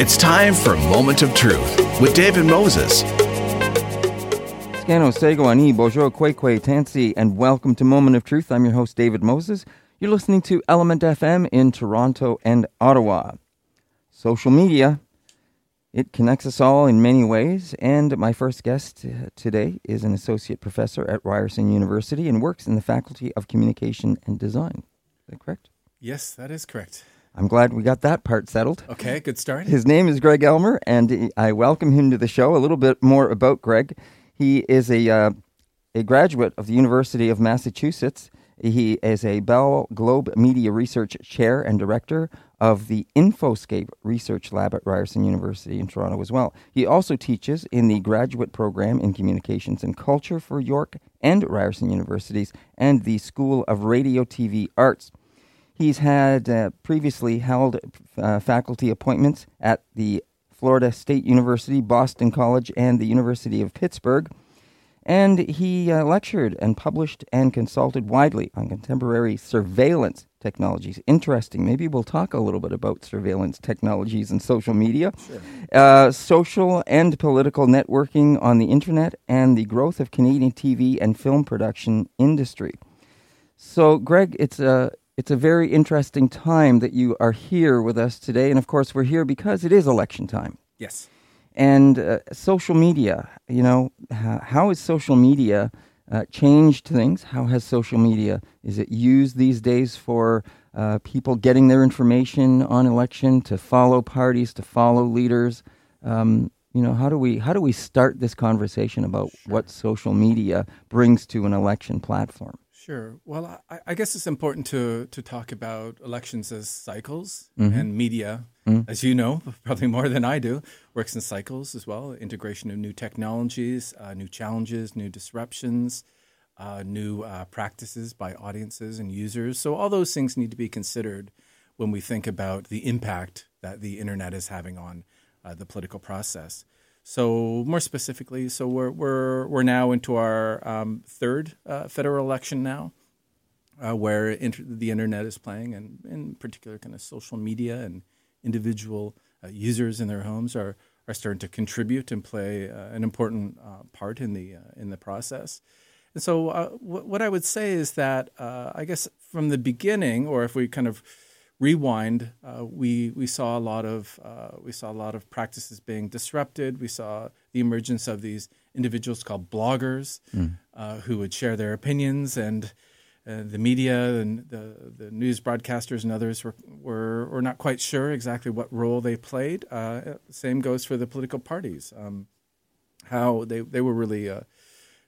It's time for Moment of Truth with David Moses. Scano Sego Ani Bonjour Kwe Kwe Tansi and welcome to Moment of Truth. I'm your host David Moses. You're listening to Element FM in Toronto and Ottawa. Social media, it connects us all in many ways, and my first guest uh, today is an associate professor at Ryerson University and works in the Faculty of Communication and Design. Is that correct? Yes, that is correct. I'm glad we got that part settled. Okay, good start. His name is Greg Elmer, and I welcome him to the show. A little bit more about Greg. He is a, uh, a graduate of the University of Massachusetts. He is a Bell Globe Media Research Chair and Director of the Infoscape Research Lab at Ryerson University in Toronto as well. He also teaches in the graduate program in Communications and Culture for York and Ryerson Universities and the School of Radio TV Arts. He's had uh, previously held uh, faculty appointments at the Florida State University, Boston College, and the University of Pittsburgh. And he uh, lectured and published and consulted widely on contemporary surveillance technologies. Interesting. Maybe we'll talk a little bit about surveillance technologies and social media, Sure. uh, social and political networking on the internet, and the growth of Canadian TV and film production industry. So, Greg, it's a it's a very interesting time that you are here with us today, and of course, we're here because it is election time Yes. and uh, social media. You know, how, how has social media uh, changed things? How has social media is it used these days for uh, people getting their information on election to follow parties, to follow leaders? Um, you know, how do we how do we start this conversation about what social media brings to an election platform? Sure. Well, I, I guess it's important to to talk about elections as cycles Mm-hmm. and media, as you know, probably more than I do, works in cycles as well. Integration of new technologies, uh, new challenges, new disruptions, uh, new uh, practices by audiences and users. So all those things need to be considered when we think about the impact that the internet is having on uh, the political process. So more specifically, so we're we're we're now into our um, third uh, federal election now, uh, where inter- the internet is playing, and in particular, kind of social media and individual uh, users in their homes are are starting to contribute and play uh, an important uh, part in the uh, in the process. And so, wh- what I would say is that I guess from the beginning, or if we kind of rewind, uh, we we saw a lot of uh, we saw a lot of practices being disrupted. We saw the emergence of these individuals called bloggers, uh, who would share their opinions, and uh, the media and the the news broadcasters and others were were, were not quite sure exactly what role they played. Uh, same goes for the political parties. Um, how they they were really uh,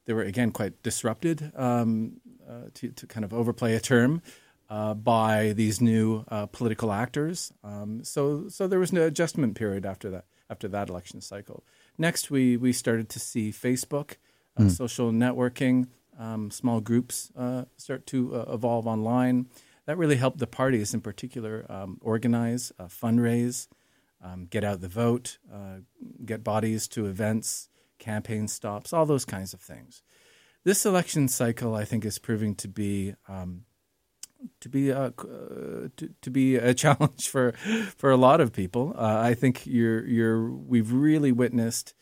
they were again quite disrupted um, uh, to to kind of overplay a term uh, by these new uh, political actors. Um, so so there was an adjustment period after that after that election cycle. Next, we we started to see Facebook, uh, social networking, um, small groups uh, start to uh, evolve online. That really helped the parties, in particular, um, organize, uh, fundraise, um, get out the vote, uh, get bodies to events, campaign stops, all those kinds of things. This election cycle, I think, is proving to be um, to be a, uh, to, to be a challenge for for a lot of people. Uh, I think you're you're we've really witnessed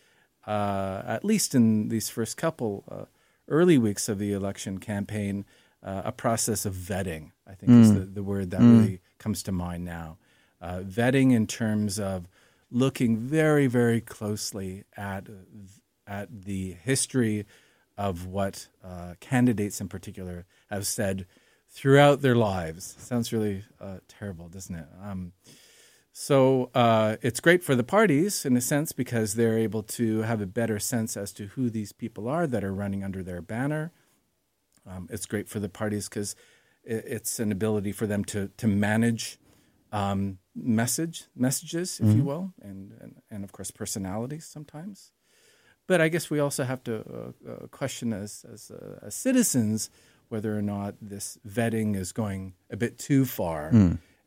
uh, at least in these first couple uh, early weeks of the election campaign uh, a process of vetting. I think is the, the word that really comes to mind now. Uh, vetting in terms of looking very very closely at at the history of what uh, candidates in particular have said throughout their lives. Sounds really uh, terrible, doesn't it? Um, so uh, it's great for the parties in a sense because they're able to have a better sense as to who these people are that are running under their banner. Um, it's great for the parties because it's an ability for them to to manage um, message messages, if you will, and, and and of course personalities sometimes. But I guess we also have to uh, uh, question as as, uh, as citizens whether or not this vetting is going a bit too far,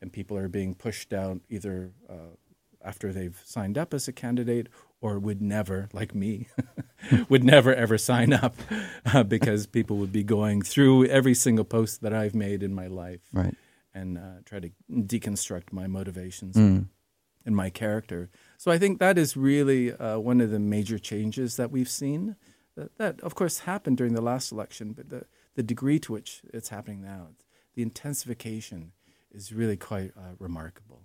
and people are being pushed out either uh, after they've signed up as a candidate or would never, like me, would never ever sign up uh, because people would be going through every single post that I've made in my life Right. and uh, try to deconstruct my motivations. and my character. So I think that is really uh, one of the major changes that we've seen. That, that, of course, happened during the last election, but the, the degree to which it's happening now, the intensification is really quite uh, remarkable.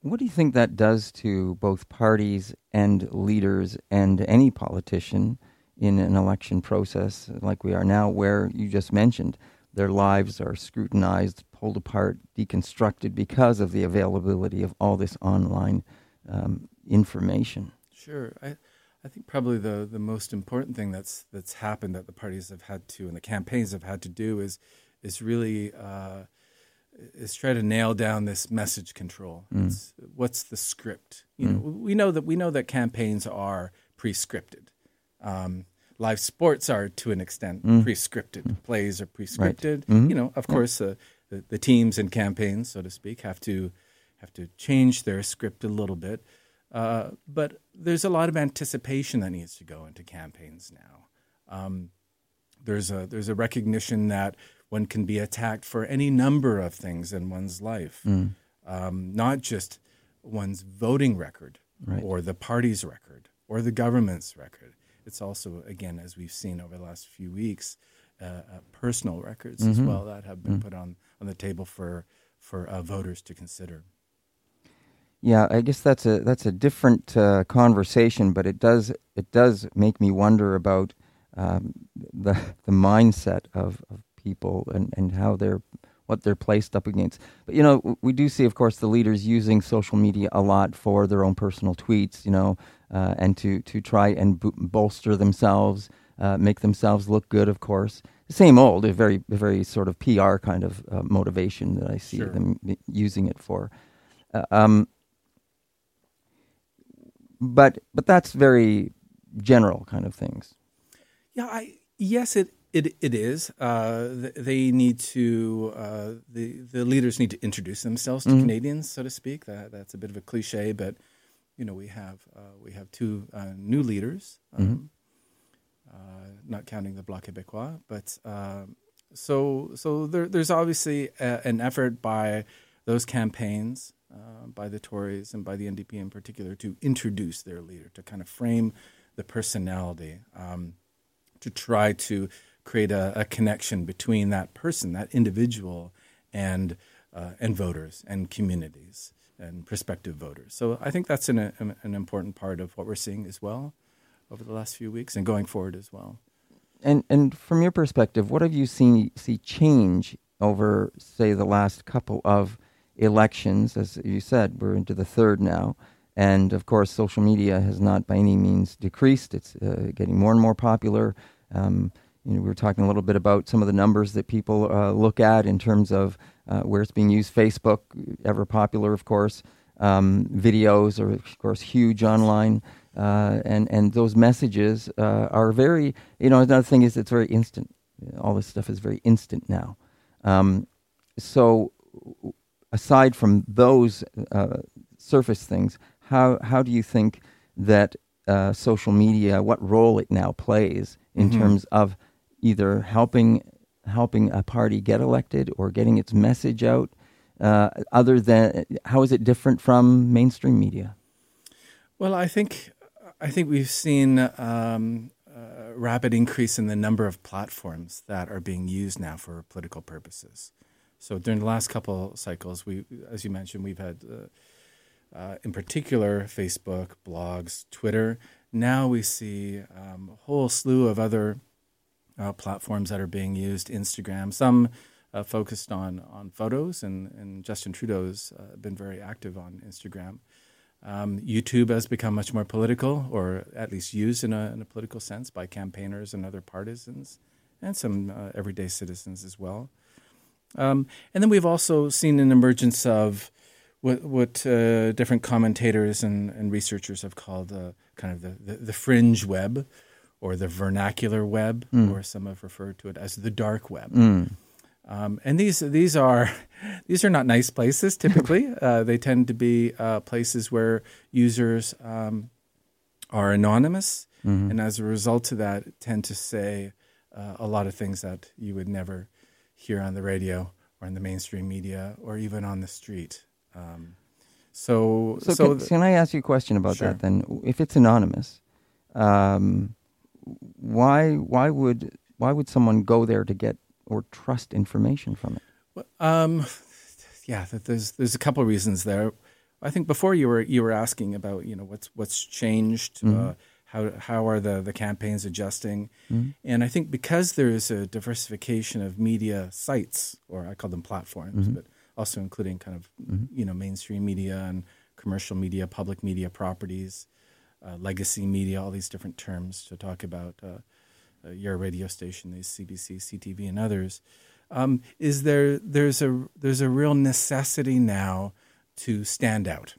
What do you think that does to both parties and leaders and any politician in an election process like we are now, where you just mentioned their lives are scrutinized, pulled apart, deconstructed because of the availability of all this online um, information? Sure. I, I think probably the, the most important thing that's that's happened that the parties have had to and the campaigns have had to do is is really uh, is try to nail down this message control. Mm. What's the script? You mm. know, we know that we know that campaigns are pre-scripted. Um, live sports are to an extent mm. pre-scripted. Mm. Plays are pre-scripted. Right. Mm-hmm. You know, of yeah. course, uh, the, the teams and campaigns, so to speak, have to have to change their script a little bit. Uh, but there's a lot of anticipation that needs to go into campaigns now. Um, there's a there's a recognition that one can be attacked for any number of things in one's life, mm. um, not just one's voting record right. or the party's record or the government's record. It's also, again, as we've seen over the last few weeks, uh, uh, personal records mm-hmm. as well that have been mm put on, on the table for for uh, voters to consider. Yeah, I guess that's a that's a different uh, conversation, but it does it does make me wonder about um, the the mindset of, of people and, and how they're what they're placed up against. But you know, we do see, of course, the leaders using social media a lot for their own personal tweets. You know, uh, and to to try and bo- bolster themselves, uh, make themselves look good. Of course, same old, a very very sort of PR kind of uh, motivation that I see sure. them using it for. Uh, um, but but that's very general kind of things. Yeah, I yes, it it it is. Uh, they need to uh, the the leaders need to introduce themselves to mm-hmm. Canadians, so to speak. That that's a bit of a cliche, but you know we have uh, we have two uh, new leaders, um, mm-hmm. Uh, not counting the Bloc Québécois, but um, so so there, there's obviously a, an effort by those campaigns, uh, by the Tories and by the NDP in particular, to introduce their leader, to kind of frame the personality, um, to try to create a, a, connection between that person, that individual, and uh, and voters and communities and prospective voters. So I think that's an, an important part of what we're seeing as well over the last few weeks and going forward as well. And and from your perspective, what have you seen see change over, say, the last couple of elections? As you said, we're into the third now. And of course, social media has not by any means decreased. It's uh, getting more and more popular. Um, you know, we were talking a little bit about some of the numbers that people uh, look at in terms of uh, where it's being used. Facebook, ever popular, of course. Um, videos are, of course, huge online. Uh, and, and those messages uh, are very, you know, another thing is it's very instant. All this stuff is very instant now. Um, so, aside from those uh, surface things, how, how do you think that uh, social media, what role it now plays in mm-hmm. terms of either helping helping a party get elected or getting its message out? Uh, other than how is it different from mainstream media? Well, I think I think we've seen um, a rapid increase in the number of platforms that are being used now for political purposes. So during the last couple cycles, we, as you mentioned, we've had, uh, uh, in particular, Facebook, blogs, Twitter. Now we see um, a whole slew of other uh, platforms that are being used, Instagram, some uh, focused on, on photos, and, and Justin Trudeau's uh, been very active on Instagram. Um, YouTube has become much more political, or at least used in a, in a, political sense by campaigners and other partisans, and some uh, everyday citizens as well. Um, and then we've also seen an emergence of what, what uh, different commentators and, and, researchers have called uh, kind of the, the, the fringe web, or the vernacular web, mm. or some have referred to it as the dark web. Mm. Um, and these these are these are not nice places typically. uh, they tend to be uh, places where users um, are anonymous, mm-hmm. and as a result of that, tend to say uh, a lot of things that you would never hear on the radio or in the mainstream media or even on the street. Um, So, So, so can, th- can I ask you a question about Sure. that then? If it's anonymous, um, why why would why would someone go there to get or trust information from it? Um, yeah, there's there's a couple of reasons there. I think before you were you were asking about you know what's what's changed, uh, how how are the the campaigns adjusting, and I think because there is a diversification of media sites, or I call them platforms, but also including kind of you know mainstream media and commercial media, public media properties, uh, legacy media, all these different terms to talk about. Uh, uh, your radio station, these CBC, CTV, and others, um, is there there's a there's a real necessity now to stand out,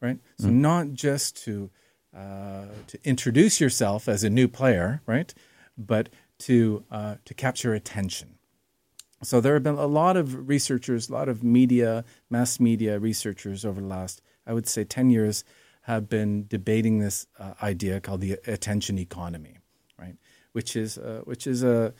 right? So not just to uh, to introduce yourself as a new player, right, but to uh, to capture attention. So there have been a lot of researchers, a lot of media, mass media researchers over the last, I would say, ten years, have been debating this uh, idea called the attention economy, right? Which is uh, which is a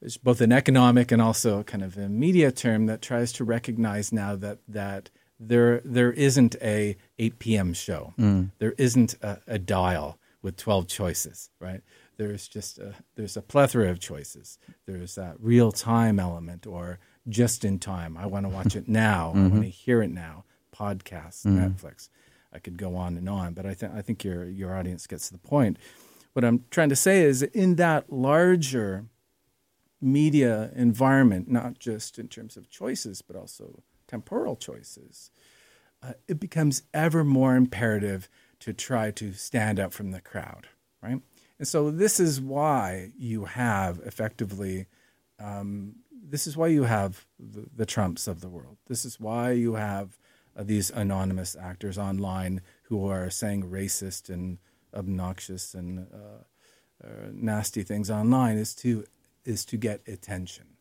is both an economic and also kind of a media term that tries to recognize now that that there there isn't a 8 p.m. show, mm. there isn't a, a dial with 12 choices, right? There's just a, there's a plethora of choices. There's that real time element or just in time. I want to watch it now. I mm-hmm. want to hear it now. Podcasts, mm-hmm. Netflix. I could go on and on, but I think I think your your audience gets the point. What I'm trying to say is in that larger media environment, not just in terms of choices, but also temporal choices, uh, it becomes ever more imperative to try to stand out from the crowd, right? And so this is why you have effectively, um, this is why you have the, the Trumps of the world. This is why you have uh, these anonymous actors online who are saying racist and obnoxious and uh, uh, nasty things online is to is to get attention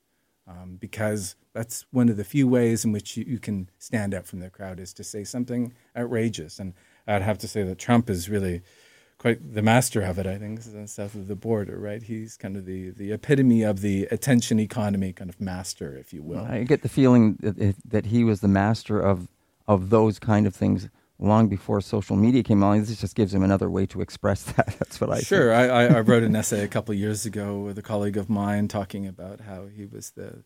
um, because that's one of the few ways in which you, you can stand out from the crowd is to say something outrageous. And I'd have to say that Trump is really quite the master of it I think south of the border right? He's kind of the the epitome of the attention economy kind of master if you will. I get the feeling that, that he was the master of of those kind of things long before social media came along. This just gives him another way to express that. That's what I. Sure, I, I, I wrote an essay a couple of years ago with a colleague of mine talking about how he was the,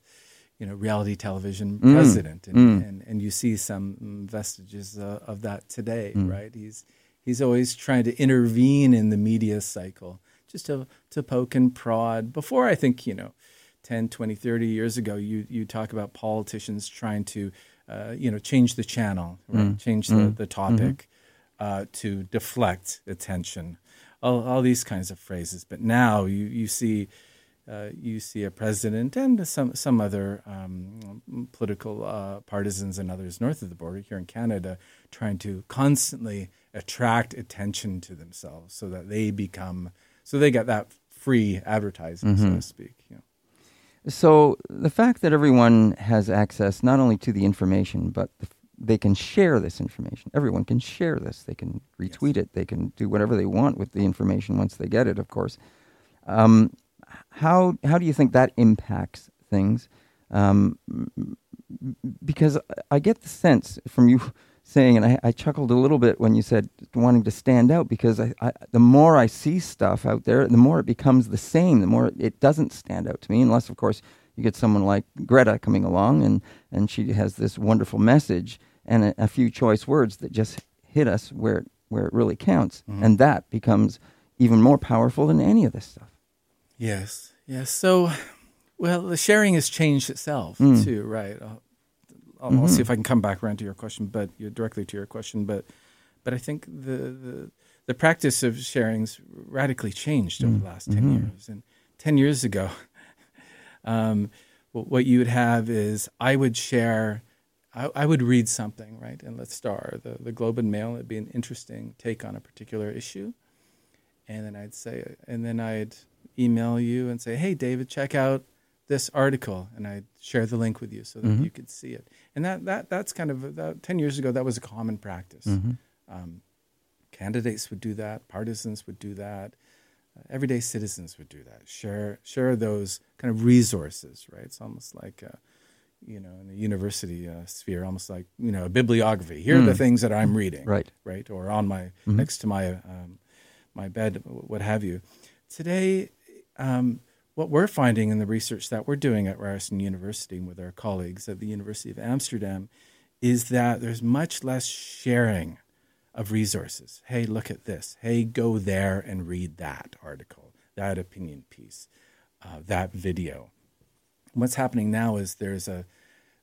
you know, reality television Mm. president, and, and and you see some vestiges uh, of that today, Mm. right? He's he's always trying to intervene in the media cycle, just to to poke and prod. Before I think you know, 10, 20, 30 years ago, you you talk about politicians trying to, uh, you know, change the channel, right? Change the the topic uh, to deflect attention, all, all these kinds of phrases. But now you you see. Uh, you see a president and some some other um, political uh, partisans and others north of the border here in Canada trying to constantly attract attention to themselves so that they become so they get that free advertising so to speak. You know. So the fact that everyone has access not only to the information, but the, they can share this information. Everyone can share this. They can retweet it. They can do whatever they want with the information once they get it. Of course. Um, how how do you think that impacts things? Um, because I get the sense from you saying, and I, I chuckled a little bit when you said wanting to stand out, because I, I, the more I see stuff out there, the more it becomes the same. The more it doesn't stand out to me, unless of course you get someone like Greta coming along and and she has this wonderful message and a, a few choice words that just hit us where where it really counts, and that becomes even more powerful than any of this stuff. Yes, yes. So, well, the sharing has changed itself Mm. too, right? I'll, Mm-hmm. I'll see if I can come back around to your question, but directly to your question. But, but I think the the, the practice of sharing's radically changed over the last 10 Mm-hmm. years. And ten years ago, um, what what you would have is I would share. I, I would read something, right? And let's star the, the Globe and Mail. It'd be an interesting take on a particular issue and then I'd say, and then I'd email you and say, "Hey, David, check out this article," and I'd share the link with you so that Mm-hmm. you could see it. And that that that's kind of that, ten years ago. That was a common practice. Mm-hmm. Um, candidates would do that. Partisans would do that. Uh, everyday citizens would do that. Share share those kind of resources, right? It's almost like. Uh, you know, in the university uh, sphere, almost like you know a bibliography. Here are the things that I'm reading, Right. right, or on my next to my um, my bed, what have you. Today, um, what we're finding in the research that we're doing at Ryerson University and with our colleagues at the University of Amsterdam is that there's much less sharing of resources. Hey, look at this. Hey, go there and read that article, that opinion piece, uh, that video. What's happening now is there's a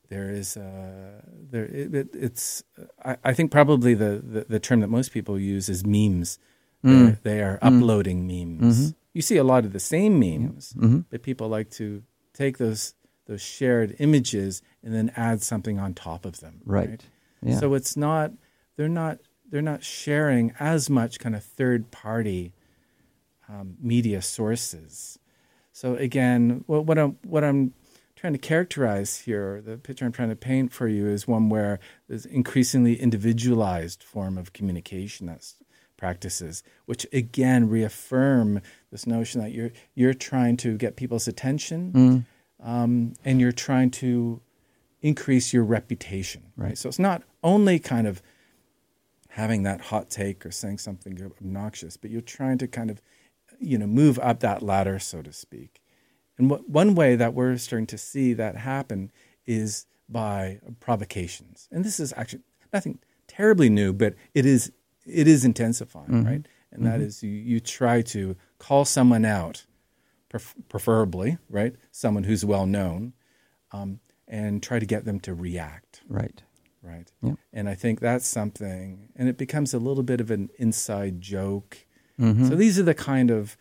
there is a, there it, it, it's I, I think probably the, the, the term that most people use is memes. They're- mm. They are mm-hmm. uploading memes. Mm-hmm. You see a lot of the same memes, but people like to take those those shared images and then add something on top of them. Right. Yeah. So it's not they're not they're not sharing as much kind of third party um, media sources. So again, what, what I'm what I'm trying to characterize here, the picture I'm trying to paint for you is one where there's increasingly individualized form of communication that's practices, which again reaffirm this notion that you're you're trying to get people's attention, um, and you're trying to increase your reputation. Right. So it's not only kind of having that hot take or saying something obnoxious, but you're trying to kind of, you know, move up that ladder, so to speak. And what, one way that we're starting to see that happen is by provocations. And this is actually nothing terribly new, but it is it is intensifying, right? And that is you, you try to call someone out, pref- preferably, right? Someone who's well known, um, and try to get them to react right. right? Yep. And I think that's something, and it becomes a little bit of an inside joke. Mm-hmm. So these are the kind of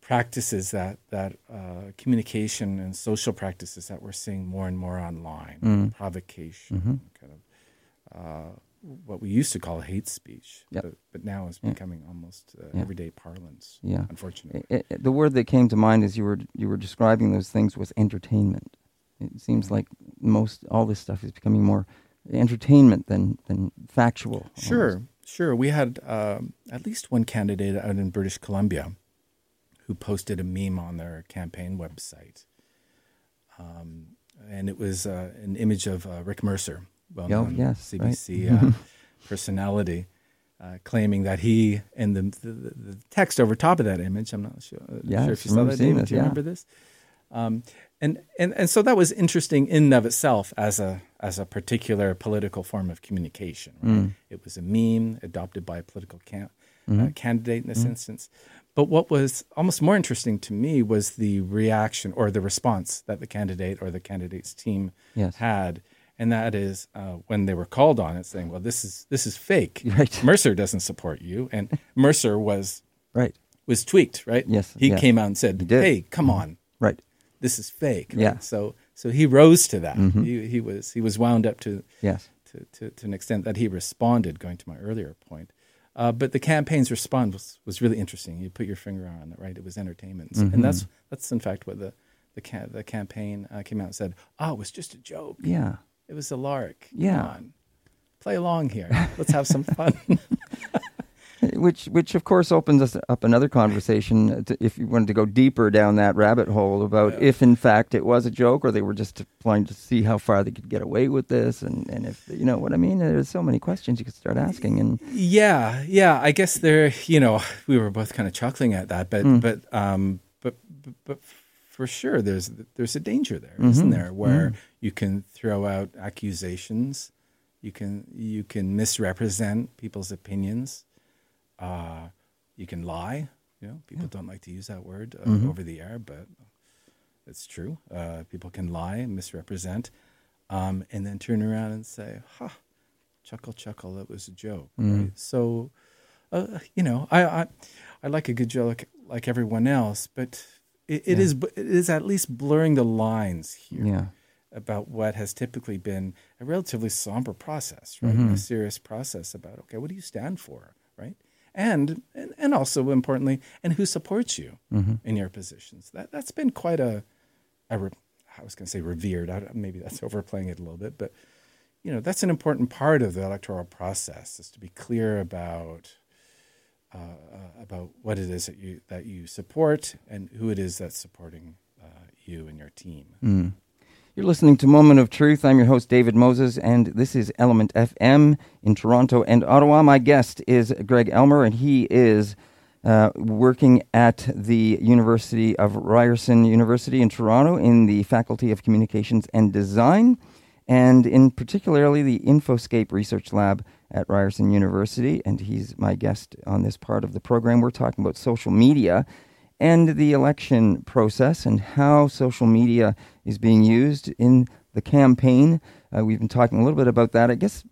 practices that that uh, communication and social practices that we're seeing more and more online. Mm. Provocation, Mm-hmm. kind of uh, what we used to call hate speech, Yep. but, but now is becoming almost uh, Yeah. everyday parlance. Yeah. unfortunately. It, it- the word that came to mind as you were you were describing those things was entertainment. It seems like most all this stuff is becoming more entertainment than than factual. Sure, almost. sure. We had um, at least one candidate out in British Columbia who posted a meme on their campaign website. Um, and it was uh, an image of uh, Rick Mercer, well known Oh, yes, right. CBC uh, personality, uh, claiming that he, and the, the, the text over top of that image, I'm not sure, uh, Yes, sure if you saw that, David. this, Do you yeah. remember this? Um, and, and and so that was interesting in and of itself as a as a particular political form of communication. Right? Mm. It was a meme adopted by a political can, Mm-hmm. uh, candidate in this instance. But what was almost more interesting to me was the reaction or the response that the candidate or the candidate's team Yes. had, and that is uh, when they were called on it, saying, "Well, this is this is fake. Right. Mercer doesn't support you," and Mercer was Right. was tweaked. Right. Yes, He yes. came out and said, He "Hey, come on." Right. this is fake. right? Yeah. Mm-hmm. So so he rose to that. He he was he was wound up to Yes. to, to, to an extent that he responded. Going to my earlier point, uh, but the campaign's response was, was really interesting. You put your finger on it, right? It was entertainment, Mm-hmm. and that's that's in fact what the the ca- the campaign uh, came out and said. Oh, it was just a joke. Yeah. It was a lark. Come Yeah. on. Play along here. Let's have some fun. Which, which of course opens us up another conversation. To, if you wanted to go deeper down that rabbit hole about if in fact it was a joke or they were just trying to see how far they could get away with this, and, and if you know what I mean. There's so many questions you could start asking, and Yeah, yeah. I guess there, you know, we were both kind of chuckling at that, but Hmm. but um, but, but but for sure, there's there's a danger there, Mm-hmm. not there, where you can throw out accusations, you can you can misrepresent people's opinions, uh, you can lie. You know, people don't like to use that word uh, Mm-hmm. over the air, but it's true. Uh, people can lie and misrepresent, um, and then turn around and say, "Ha." chuckle chuckle it was a joke right so uh, you know I, I i like a good joke like everyone else but it, it is it is at least blurring the lines here yeah, about what has typically been a relatively somber process right? Mm-hmm. A serious process about okay what do you stand for right? And and, and also importantly and who supports you mm-hmm. in your positions. That that's been quite a, a re, i was going to say revered I, maybe that's overplaying it a little bit but you know that's an important part of the electoral process is to be clear about uh, uh, about what it is that you that you support and who it is that's supporting uh, you and your team. You're listening to Moment of Truth. I'm your host, David Moses, and this is Element FM in Toronto and Ottawa. My guest is Greg Elmer, and he is uh, working at the University of Ryerson University in Toronto in the Faculty of Communications and Design, and in particularly the Infoscape Research Lab at Ryerson University. And he's my guest on this part of the program. We're talking about social media and the election process and how social media is being used in the campaign. Uh, we've been talking a little bit about that. I guess,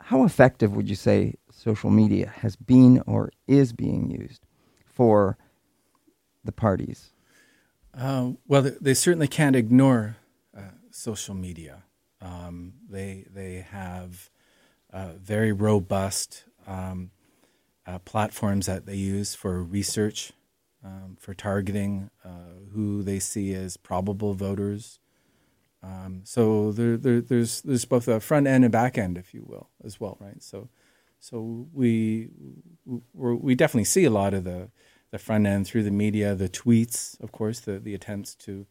how effective would you say social media has been or is being used for the parties? Uh, well, they certainly can't ignore uh, social media. Um, they they have uh, very robust um, uh, platforms that they use for research um, for targeting uh, who they see as probable voters. Um, so there, there, there's there's both a front end and back end, if you will, as well, right? So so we we definitely see a lot of the the front end through the media, the tweets, of course, the the attempts to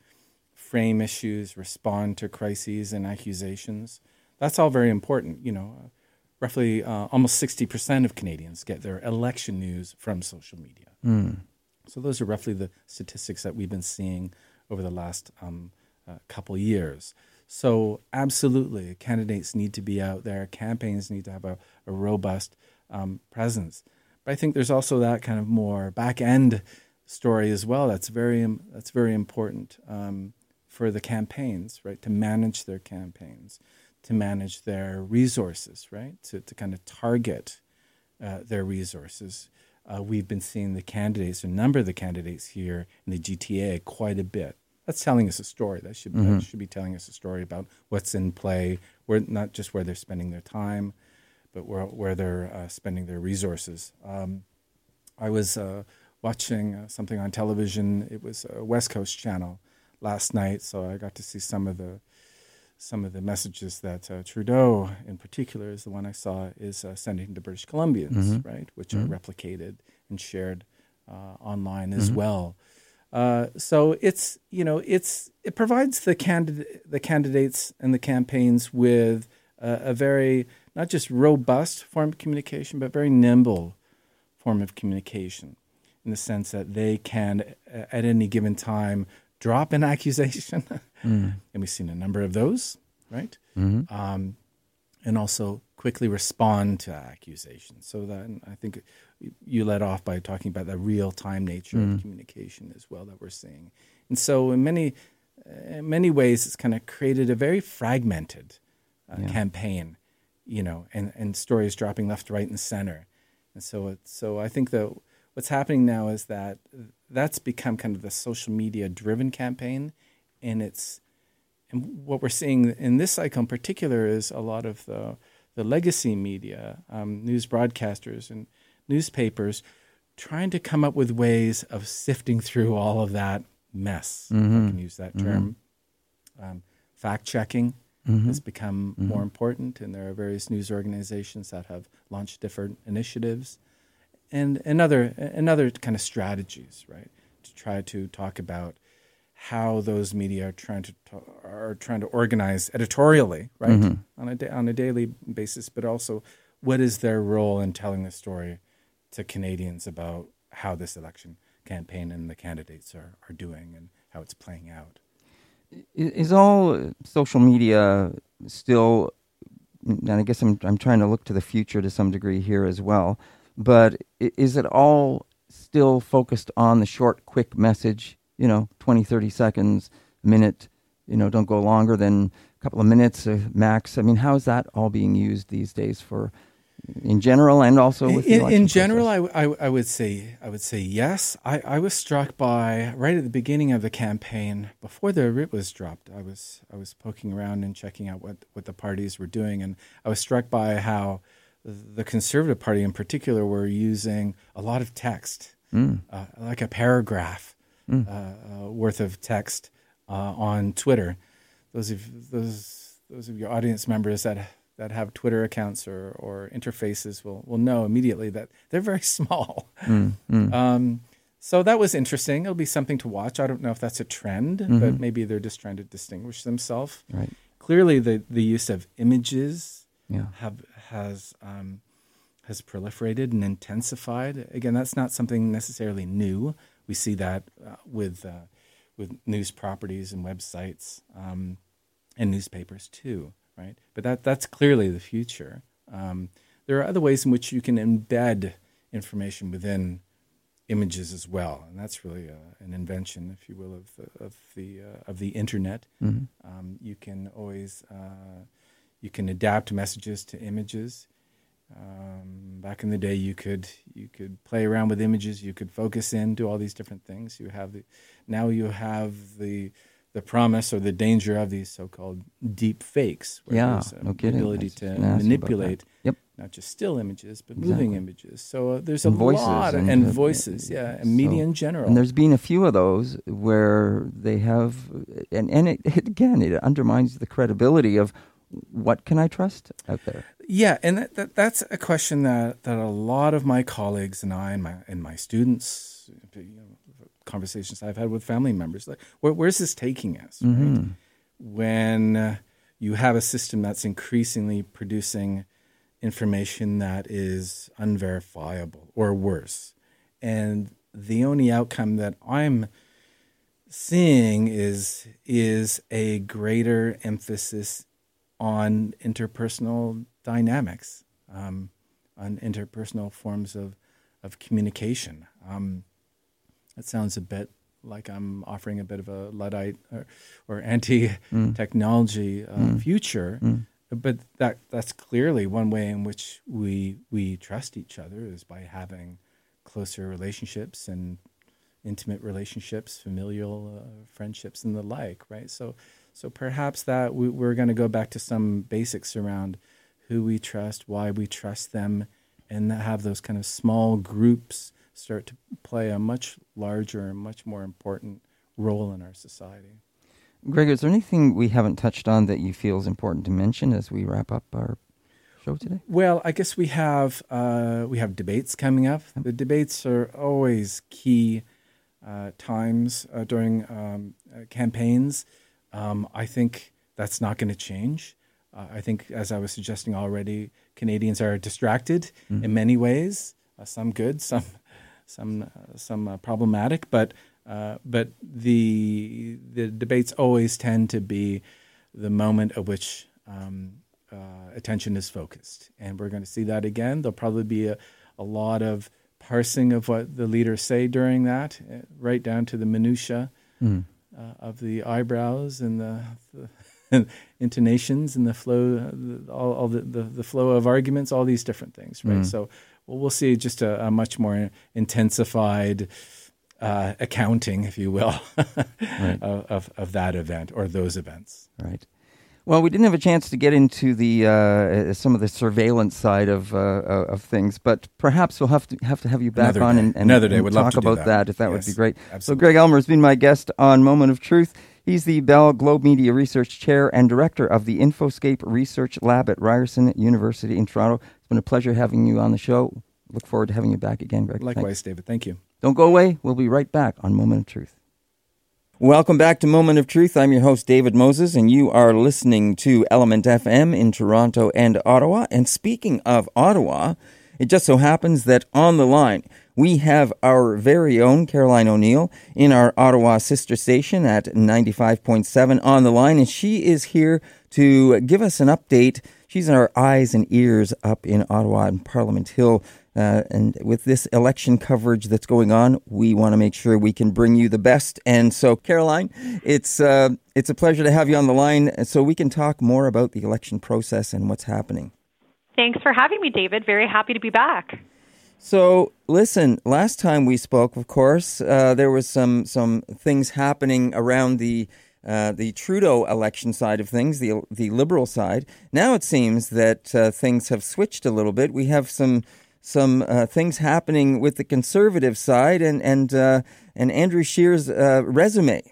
frame issues, respond to crises and accusations. That's all very important. You know, roughly uh, almost sixty percent of Canadians get their election news from social media. Mm. So those are roughly the statistics that we've been seeing over the last um, uh, couple years. So absolutely, candidates need to be out there. Campaigns need to have a, a robust um, presence. But I think there's also that kind of more back end story as well. That's very that's very important um, for the campaigns, right? To manage their campaigns, to manage their resources, right? To to kind of target uh, their resources uh, we've been seeing the candidates, a number of the candidates here in the GTA, quite a bit. That's telling us a story. That should mm-hmm. that should be telling us a story about what's in play. Where not just where they're spending their time, but where where they're uh, spending their resources. Um, I was uh, watching uh, something on television. It was a West Coast channel last night, so I got to see some of the some of the messages that uh, Trudeau, in particular, is the one I saw, is uh, sending to British Columbians, mm-hmm. right, which mm-hmm. are replicated and shared uh, online as mm-hmm. well. Uh, so it's you know it's it provides the candidate the candidates and the campaigns with a very not just robust form of communication, but very nimble form of communication, in the sense that they can at any given time drop an accusation, mm. and we've seen a number of those, right? Mm-hmm. Um, and also quickly respond to accusations. So that I think you led off by talking about the real time nature mm. of communication as well that we're seeing. And so in many in many ways, it's kind of created a very fragmented uh, yeah. campaign, you know, and, and stories dropping left, right, and center. And so, so I think that what's happening now is that that's become kind of the social media driven campaign, and it's and what we're seeing in this cycle in particular is a lot of the the legacy media, um, news broadcasters and newspapers, trying to come up with ways of sifting through all of that mess. Mm-hmm. I can use that term. Mm-hmm. Um, fact checking mm-hmm. has become more mm-hmm. important, and there are various news organizations that have launched different initiatives and, and other and other kind of strategies, right, to try to talk about how those media are trying to are trying to organize editorially, right, mm-hmm. on a da- on a daily basis, but also what is their role in telling the story to Canadians about how this election campaign and the candidates are, are doing and how it's playing out. Is all social media still, and I guess I'm, I'm trying to look to the future to some degree here as well, but is it all still focused on the short, quick message, you know, 20, 30 seconds, a minute, you know, don't go longer than a couple of minutes uh, max? I mean, how is that all being used these days for in general and also with in, in general I, I, I, would say i would say yes. I, I was struck by right at the beginning of the campaign before the writ was dropped i was i was poking around and checking out what, what the parties were doing and i was struck by how the Conservative Party in particular were using a lot of text, mm. uh, like a paragraph mm. uh, uh, worth of text uh, on Twitter. Those of those those of your audience members that that have Twitter accounts or, or interfaces will will know immediately that they're very small. Mm. Um, so that was interesting. It'll be something to watch. I don't know if that's a trend, mm-hmm. but maybe they're just trying to distinguish themselves. Right. Clearly, the the use of images yeah. have has um, has proliferated and intensified. Again, that's not something necessarily new. We see that uh, with uh, with news properties and websites um, and newspapers too, right? But that that's clearly the future. Um, there are other ways in which you can embed information within images as well, and that's really a, uh, an invention, if you will, of the of the, uh, of the internet. Mm-hmm. Um, you can always uh, you can adapt messages to images. Um, back in the day, you could you could play around with images, you could focus in, do all these different things. You have the now you have the the promise or the danger of these so-called deep fakes, where yeah, there's no the ability to manipulate yep. not just still images but exactly. moving images. So uh, there's and a voices lot and, and voices, uh, yeah, and so, media in general. And there's been a few of those where they have, and and it, it, again it undermines the credibility of what can I trust out there. Yeah, and that, that, that's a question that, that a lot of my colleagues and I and my and my students, you know, conversations I've had with family members. Like, where, where's this taking us? Mm-hmm. Right? When uh, you have a system that's increasingly producing information that is unverifiable or worse, and the only outcome that I'm seeing is is a greater emphasis on interpersonal dynamics, um, on interpersonal forms of of communication. Um, that sounds a bit like I'm offering a bit of a Luddite or, or anti-technology uh, mm. future. Mm. But that that's clearly one way in which we we trust each other is by having closer relationships and intimate relationships, familial uh, friendships, and the like. Right. So so perhaps that we, we're going to go back to some basics around who we trust, why we trust them, and have those kind of small groups start to play a much larger and much more important role in our society. Greg, is there anything we haven't touched on that you feel is important to mention as we wrap up our show today? Well, I guess we have uh, we have debates coming up. The debates are always key uh, times uh, during um, uh, campaigns. Um, I think that's not going to change. Uh, I think, as I was suggesting already, Canadians are distracted mm. in many ways. Uh, some good, some some uh, some uh, problematic, but uh, but the the debates always tend to be the moment at which um, uh, attention is focused, and we're going to see that again. There'll probably be a, a lot of parsing of what the leaders say during that, right down to the minutia mm. Of the eyebrows and the, the intonations and the flow, all, all the, the, the, flow of arguments, all these different things, right? Mm. So well, we'll see just a, a much more intensified uh, accounting, if you will, right. of, of, of, that event or those events. Right. Well, we didn't have a chance to get into the uh, some of the surveillance side of uh, of things, but perhaps we'll have to have to have you back Another on day. and, and, Another day. and Would talk about that. that. if that yes, would be great. Absolutely. So, Greg Elmer has been my guest on Moment of Truth. He's the Bell Globe Media Research Chair and Director of the Infoscape Research Lab at Ryerson University in Toronto. It's been a pleasure having you on the show. Look forward to having you back again, Greg. Likewise, Thanks. David. Thank you. Don't go away. We'll be right back on Moment of Truth. Welcome back to Moment of Truth. I'm your host, David Moses, and you are listening to Element FM in Toronto and Ottawa. And speaking of Ottawa, it just so happens that on the line, we have our very own Caroline O'Neill in our Ottawa sister station at 95.7 on the line, and she is here to give us an update. She's in our eyes and ears up in Ottawa and Parliament Hill. Uh, and with this election coverage that's going on, we want to make sure we can bring you the best. And so, Caroline, it's uh, it's a pleasure to have you on the line, so we can talk more about the election process and what's happening. Thanks for having me, David. Very happy to be back. So, listen, last time we spoke, of course, uh, there was some some things happening around the uh, the Trudeau election side of things, the the Liberal side. Now it seems that uh, things have switched a little bit. We have some some uh, things happening with the Conservative side and and uh, and Andrew Scheer's uh, resume.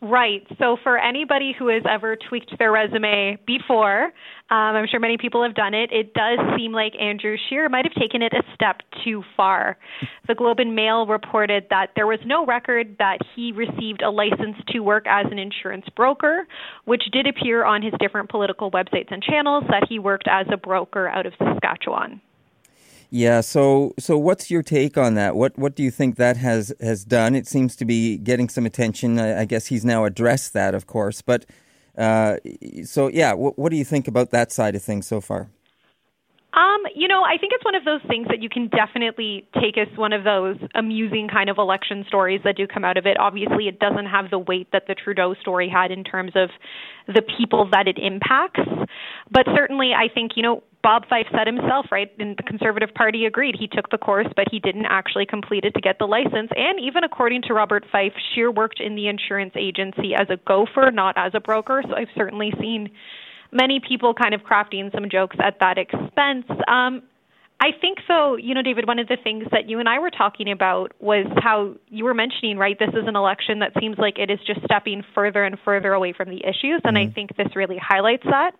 Right. So, for anybody who has ever tweaked their resume before, um, I'm sure many people have done it, it does seem like Andrew Scheer might have taken it a step too far. The Globe and Mail reported that there was no record that he received a license to work as an insurance broker, which did appear on his different political websites and channels that he worked as a broker out of Saskatchewan. Yeah. So, so what's your take on that? What What do you think that has has done? It seems to be getting some attention. I, I guess he's now addressed that, of course. But uh, so, yeah. What, what do you think about that side of things so far? Um, you know, I think it's one of those things that you can definitely take as one of those amusing kind of election stories that do come out of it. Obviously, it doesn't have the weight that the Trudeau story had in terms of the people that it impacts. But certainly, I think, you know, Bob Fife said himself, right, and the Conservative Party agreed. He took the course, but he didn't actually complete it to get the license. And even according to Robert Fife, Scheer worked in the insurance agency as a gopher, not as a broker. So I've certainly seen many people kind of crafting some jokes at that expense. Um, I think so, you know, David, one of the things that you and I were talking about was how you were mentioning, right, this is an election that seems like it is just stepping further and further away from the issues. And mm-hmm. I think this really highlights that.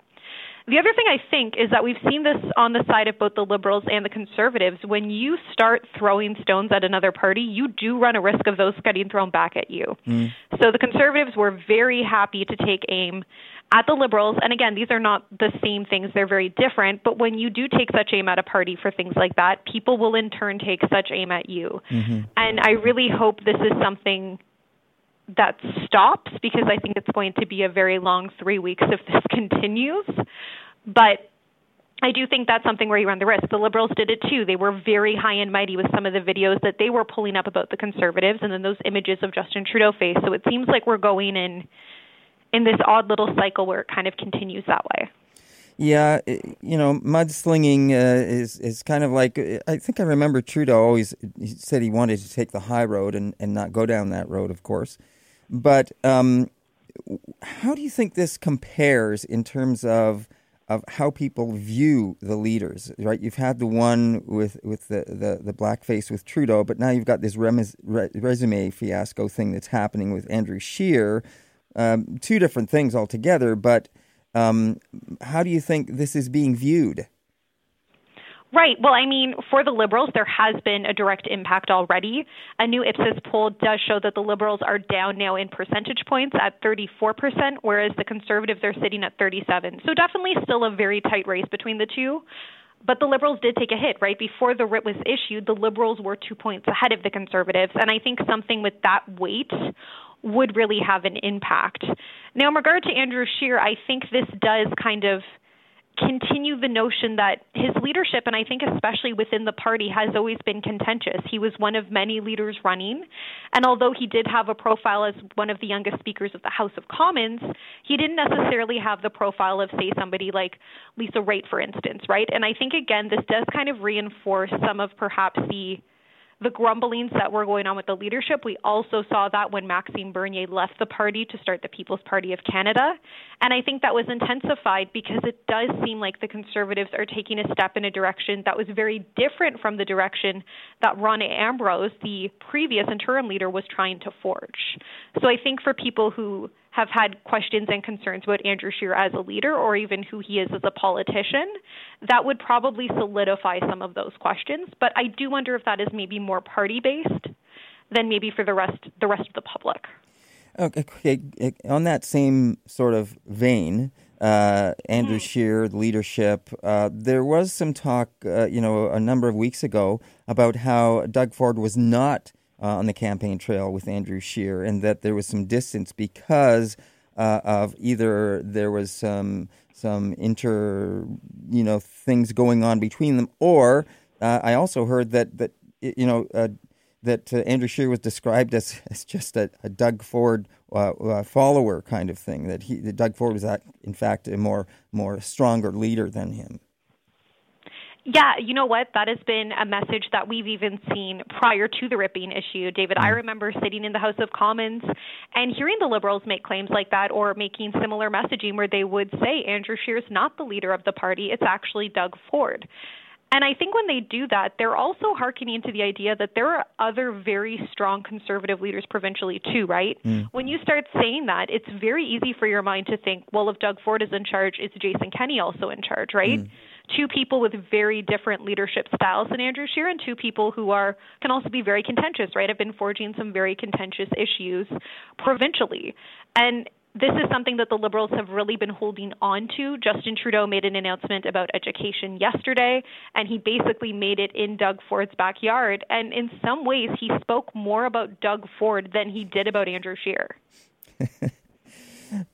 The other thing I think is that we've seen this on the side of both the Liberals and the Conservatives. When you start throwing stones at another party, you do run a risk of those getting thrown back at you. Mm. So the Conservatives were very happy to take aim at the Liberals. And again, these are not the same things, they're very different. But when you do take such aim at a party for things like that, people will in turn take such aim at you. Mm-hmm. And I really hope this is something that stops because I think it's going to be a very long three weeks if this continues. But I do think that's something where you run the risk. The liberals did it too. They were very high and mighty with some of the videos that they were pulling up about the conservatives and then those images of Justin Trudeau face. So it seems like we're going in in this odd little cycle where it kind of continues that way. Yeah, you know, mudslinging uh, is is kind of like I think I remember Trudeau always said he wanted to take the high road and, and not go down that road, of course. But um, how do you think this compares in terms of of how people view the leaders? Right, you've had the one with with the the, the blackface with Trudeau, but now you've got this resume fiasco thing that's happening with Andrew Scheer um, two different things altogether, but um, how do you think this is being viewed? Right. Well, I mean, for the Liberals, there has been a direct impact already. A new Ipsos poll does show that the Liberals are down now in percentage points at 34%, whereas the Conservatives are sitting at 37. So definitely still a very tight race between the two. But the Liberals did take a hit, right? Before the writ was issued, the Liberals were two points ahead of the Conservatives. And I think something with that weight would really have an impact. Now, in regard to Andrew Scheer, I think this does kind of continue the notion that his leadership, and I think especially within the party, has always been contentious. He was one of many leaders running, and although he did have a profile as one of the youngest speakers of the House of Commons, he didn't necessarily have the profile of, say, somebody like Lisa Raitt, for instance, right? And I think, again, this does kind of reinforce some of perhaps the the grumblings that were going on with the leadership. We also saw that when Maxime Bernier left the party to start the People's Party of Canada. And I think that was intensified because it does seem like the Conservatives are taking a step in a direction that was very different from the direction that Rona Ambrose, the previous interim leader, was trying to forge. So I think for people who have had questions and concerns about Andrew Scheer as a leader or even who he is as a politician, that would probably solidify some of those questions. But I do wonder if that is maybe more party based than maybe for the rest the rest of the public. Okay, on that same sort of vein, uh, Andrew mm. Scheer, leadership. Uh, there was some talk, uh, you know, a number of weeks ago about how Doug Ford was not uh, on the campaign trail with Andrew Scheer, and that there was some distance because uh, of either there was some some inter you know things going on between them, or uh, I also heard that that you know uh, that uh, Andrew Scheer was described as, as just a, a Doug Ford uh, follower kind of thing. That he that Doug Ford was in fact a more more stronger leader than him. Yeah, you know what? That has been a message that we've even seen prior to the ripping issue. David, I mm. remember sitting in the House of Commons and hearing the Liberals make claims like that or making similar messaging where they would say Andrew Scheer's not the leader of the party, it's actually Doug Ford. And I think when they do that, they're also hearkening to the idea that there are other very strong conservative leaders provincially too, right? Mm. When you start saying that, it's very easy for your mind to think, well, if Doug Ford is in charge, is Jason Kenney also in charge, right? Mm. Two people with very different leadership styles than Andrew Scheer, and two people who are can also be very contentious, right? Have been forging some very contentious issues provincially, and this is something that the Liberals have really been holding on to. Justin Trudeau made an announcement about education yesterday, and he basically made it in Doug Ford's backyard. And in some ways, he spoke more about Doug Ford than he did about Andrew Scheer.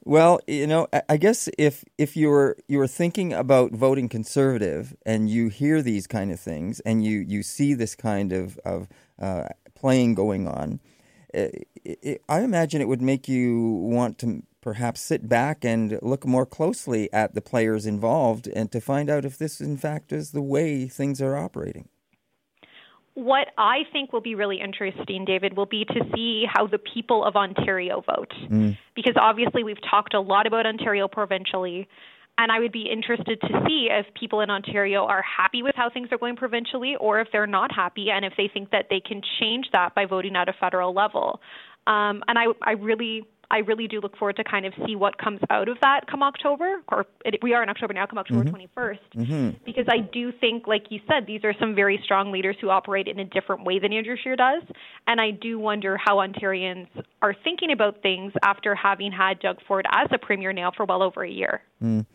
well, you know, I guess if if you were you were thinking about voting conservative and you hear these kind of things and you you see this kind of of uh, playing going on. It, it, I imagine it would make you want to perhaps sit back and look more closely at the players involved and to find out if this, in fact, is the way things are operating. What I think will be really interesting, David, will be to see how the people of Ontario vote. Mm. Because obviously, we've talked a lot about Ontario provincially. And I would be interested to see if people in Ontario are happy with how things are going provincially or if they're not happy and if they think that they can change that by voting at a federal level. Um, and I, I really I really do look forward to kind of see what comes out of that come October, or it, we are in October now, come October mm-hmm. 21st, mm-hmm. because I do think, like you said, these are some very strong leaders who operate in a different way than Andrew Scheer does, and I do wonder how Ontarians are thinking about things after having had Doug Ford as a premier now for well over a year. Mm.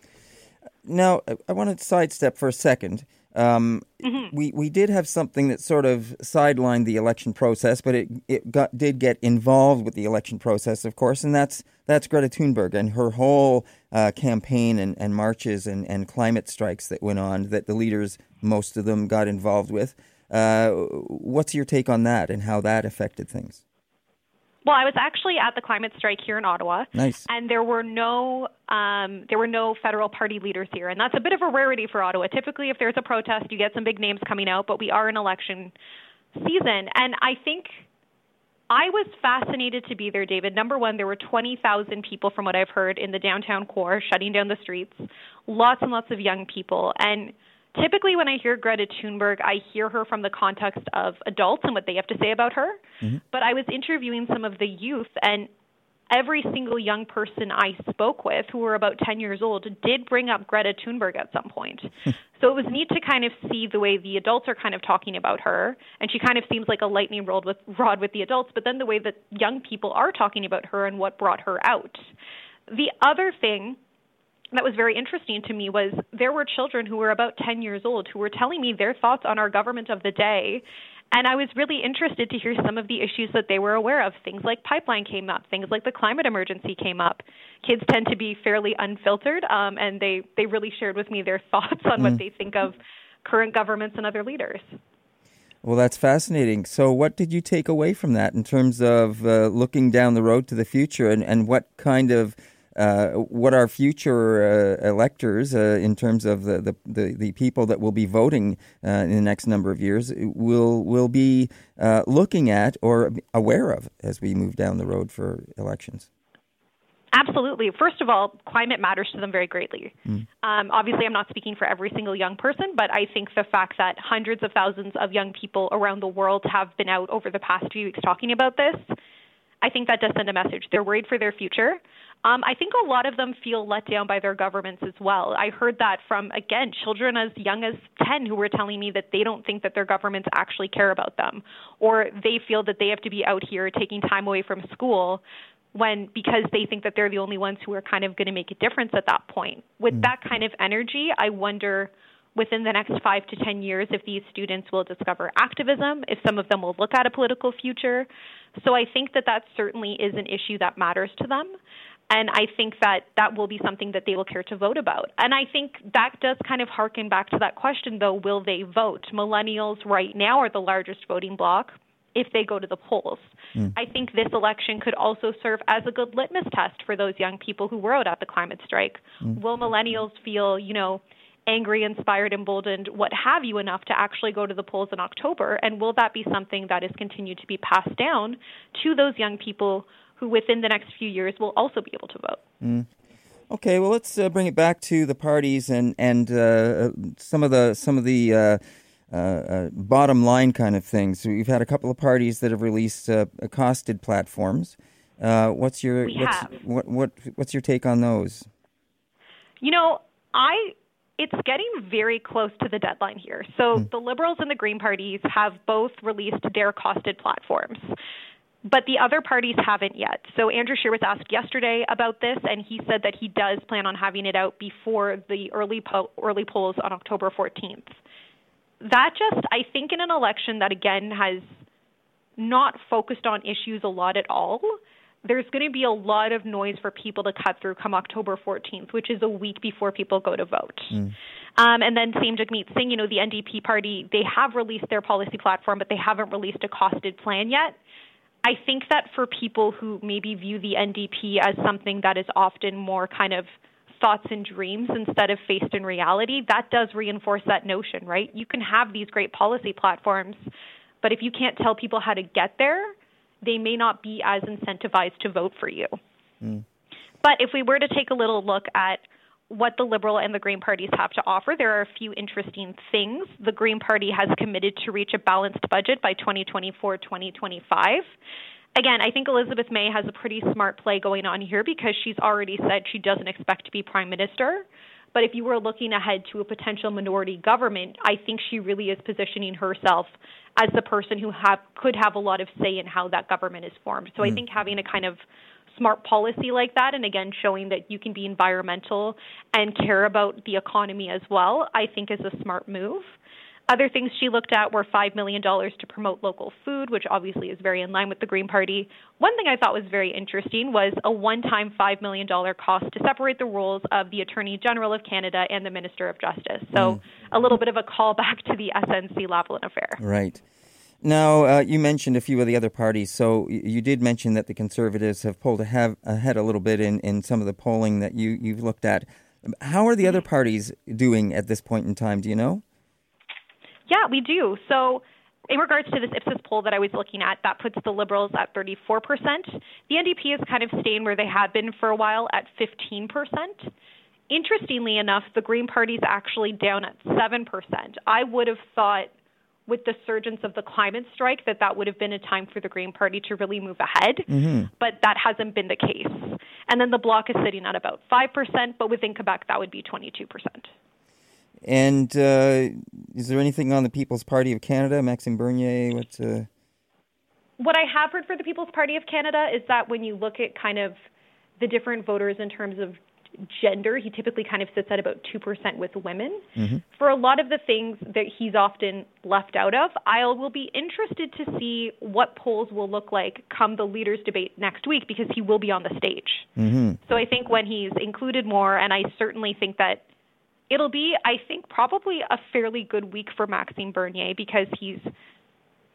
Now, I want to sidestep for a second. Um, mm-hmm. We we did have something that sort of sidelined the election process, but it it got, did get involved with the election process, of course, and that's that's Greta Thunberg and her whole uh, campaign and, and marches and, and climate strikes that went on that the leaders, most of them, got involved with. Uh, what's your take on that and how that affected things? Well, I was actually at the climate strike here in Ottawa. Nice. And there were no um, there were no federal party leaders here, and that's a bit of a rarity for Ottawa. Typically, if there's a protest, you get some big names coming out, but we are in election season, and I think I was fascinated to be there, David. Number one, there were 20,000 people, from what I've heard, in the downtown core shutting down the streets. Lots and lots of young people, and typically when I hear Greta Thunberg, I hear her from the context of adults and what they have to say about her. Mm-hmm. But I was interviewing some of the youth, and every single young person I spoke with who were about 10 years old did bring up Greta Thunberg at some point. so it was neat to kind of see the way the adults are kind of talking about her, and she kind of seems like a lightning rod with, rod with the adults, but then the way that young people are talking about her and what brought her out. The other thing that was very interesting to me was there were children who were about 10 years old who were telling me their thoughts on our government of the day. And I was really interested to hear some of the issues that they were aware of. Things like pipeline came up, things like the climate emergency came up. Kids tend to be fairly unfiltered, um, and they, they really shared with me their thoughts on mm. what they think of current governments and other leaders. Well, that's fascinating. So, what did you take away from that in terms of uh, looking down the road to the future, and, and what kind of uh, what our future uh, electors, uh, in terms of the, the, the, the, people that will be voting uh, in the next number of years, will will be uh, looking at or aware of as we move down the road for elections. Absolutely. First of all, climate matters to them very greatly. Mm. Um, obviously, I'm not speaking for every single young person, but I think the fact that hundreds of thousands of young people around the world have been out over the past few weeks talking about this, I think that does send a message. They're worried for their future. Um, I think a lot of them feel let down by their governments as well. I heard that from, again, children as young as 10 who were telling me that they don't think that their governments actually care about them, or they feel that they have to be out here taking time away from school when because they think that they're the only ones who are kind of going to make a difference at that point. With mm. that kind of energy, I wonder within the next five to 10 years if these students will discover activism, if some of them will look at a political future. So I think that that certainly is an issue that matters to them. And I think that that will be something that they will care to vote about. And I think that does kind of harken back to that question, though will they vote? Millennials right now are the largest voting bloc if they go to the polls. Mm. I think this election could also serve as a good litmus test for those young people who were out at the climate strike. Mm. Will millennials feel, you know, angry, inspired, emboldened, what have you, enough to actually go to the polls in October? And will that be something that is continued to be passed down to those young people who within the next few years will also be able to vote. Mm. Okay, well, let's uh, bring it back to the parties and and uh, some of the some of the uh, uh, uh bottom line kind of things. we've had a couple of parties that have released uh, costed platforms. what's your what's, what what what's your take on those? You know, I it's getting very close to the deadline here. So mm. the Liberals and the Green parties have both released their costed platforms. But the other parties haven't yet. So Andrew Scheer was asked yesterday about this, and he said that he does plan on having it out before the early po- early polls on October 14th. That just, I think, in an election that again has not focused on issues a lot at all, there's going to be a lot of noise for people to cut through come October 14th, which is a week before people go to vote. Mm. Um, and then same Jagmeet Singh, you know, the NDP party, they have released their policy platform, but they haven't released a costed plan yet. I think that for people who maybe view the NDP as something that is often more kind of thoughts and dreams instead of faced in reality, that does reinforce that notion, right? You can have these great policy platforms, but if you can't tell people how to get there, they may not be as incentivized to vote for you. Mm. But if we were to take a little look at what the Liberal and the Green parties have to offer, there are a few interesting things. The Green Party has committed to reach a balanced budget by 2024 2025. Again, I think Elizabeth May has a pretty smart play going on here because she's already said she doesn't expect to be prime minister. But if you were looking ahead to a potential minority government, I think she really is positioning herself as the person who have, could have a lot of say in how that government is formed. So mm. I think having a kind of smart policy like that, and again, showing that you can be environmental and care about the economy as well, I think is a smart move. Other things she looked at were $5 million to promote local food, which obviously is very in line with the Green Party. One thing I thought was very interesting was a one time $5 million cost to separate the roles of the Attorney General of Canada and the Minister of Justice. So mm. a little bit of a callback to the SNC Lavalin affair. Right. Now, uh, you mentioned a few of the other parties. So you did mention that the Conservatives have pulled ahead a little bit in, in some of the polling that you, you've looked at. How are the other parties doing at this point in time? Do you know? Yeah, we do. So, in regards to this Ipsos poll that I was looking at, that puts the Liberals at 34%. The NDP is kind of staying where they have been for a while at 15%. Interestingly enough, the Green Party is actually down at 7%. I would have thought with the surgence of the climate strike that that would have been a time for the Green Party to really move ahead, mm-hmm. but that hasn't been the case. And then the bloc is sitting at about 5%, but within Quebec that would be 22%. And uh, is there anything on the People's Party of Canada, Maxime Bernier? What? Uh... What I have heard for the People's Party of Canada is that when you look at kind of the different voters in terms of gender, he typically kind of sits at about 2% with women. Mm-hmm. For a lot of the things that he's often left out of, I will be interested to see what polls will look like come the leaders' debate next week because he will be on the stage. Mm-hmm. So I think when he's included more, and I certainly think that it'll be, I think, probably a fairly good week for Maxime Bernier because he's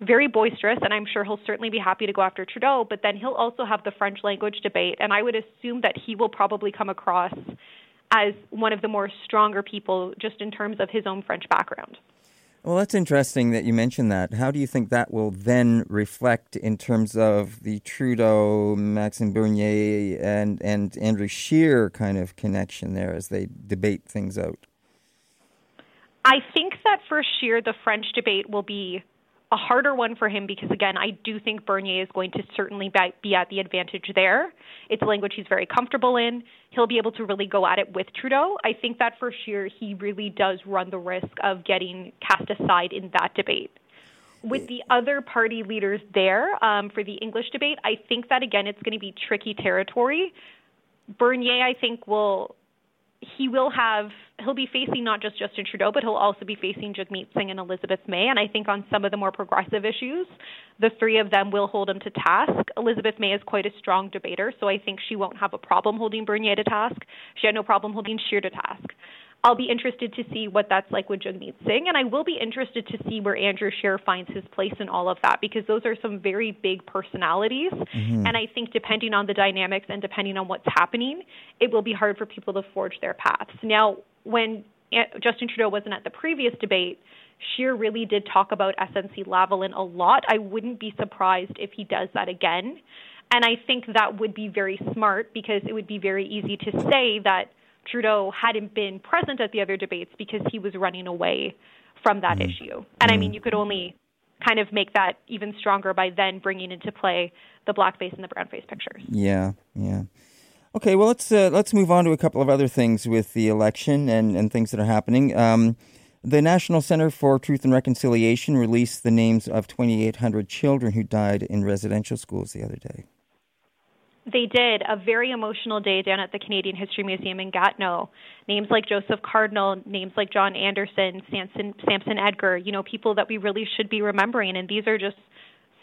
very boisterous, and I'm sure he'll certainly be happy to go after Trudeau. But then he'll also have the French language debate, and I would assume that he will probably come across as one of the more stronger people just in terms of his own French background. Well, that's interesting that you mentioned that. How do you think that will then reflect in terms of the Trudeau, Maxime Bernier, and, and Andrew Scheer kind of connection there as they debate things out? I think that for Scheer, the French debate will be a harder one for him because, again, I do think Bernier is going to certainly be at the advantage there. It's a language he's very comfortable in. He'll be able to really go at it with Trudeau. I think that for sure he really does run the risk of getting cast aside in that debate. With the other party leaders there um, for the English debate, I think that, again, it's going to be tricky territory. Bernier, I think, will he will have he'll be facing not just Justin Trudeau, but he'll also be facing Jagmeet Singh and Elizabeth May. And I think on some of the more progressive issues, the three of them will hold him to task. Elizabeth May is quite a strong debater, so I think she won't have a problem holding Bernier to task. She had no problem holding Scheer to task. I'll be interested to see what that's like with Jagmeet Singh, and I will be interested to see where Andrew Scheer finds his place in all of that because those are some very big personalities. Mm-hmm. And I think depending on the dynamics and depending on what's happening, it will be hard for people to forge their paths. Now, when Justin Trudeau wasn't at the previous debate, Scheer really did talk about SNC Lavalin a lot. I wouldn't be surprised if he does that again. And I think that would be very smart because it would be very easy to say that Trudeau hadn't been present at the other debates because he was running away from that mm-hmm. issue. And I mean, you could only kind of make that even stronger by then bringing into play the blackface and the brownface pictures. Yeah, yeah. Okay, well let's uh, let's move on to a couple of other things with the election and, and things that are happening. Um, the National Center for Truth and Reconciliation released the names of 2,800 children who died in residential schools the other day. They did a very emotional day down at the Canadian History Museum in Gatineau. Names like Joseph Cardinal, names like John Anderson, Samson, Samson Edgar, you know, people that we really should be remembering. And these are just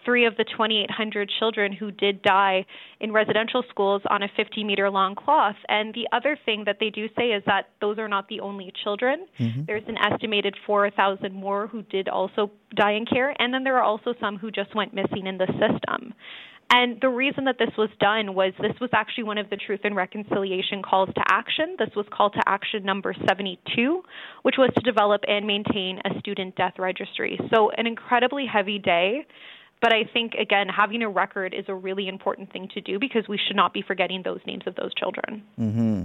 three of the 2,800 children who did die in residential schools on a 50 meter long cloth. And the other thing that they do say is that those are not the only children. Mm-hmm. There's an estimated 4,000 more who did also die in care. And then there are also some who just went missing in the system. And the reason that this was done was this was actually one of the Truth and Reconciliation calls to action. This was call to action number 72, which was to develop and maintain a student death registry. So, an incredibly heavy day. But I think, again, having a record is a really important thing to do because we should not be forgetting those names of those children. Mm-hmm.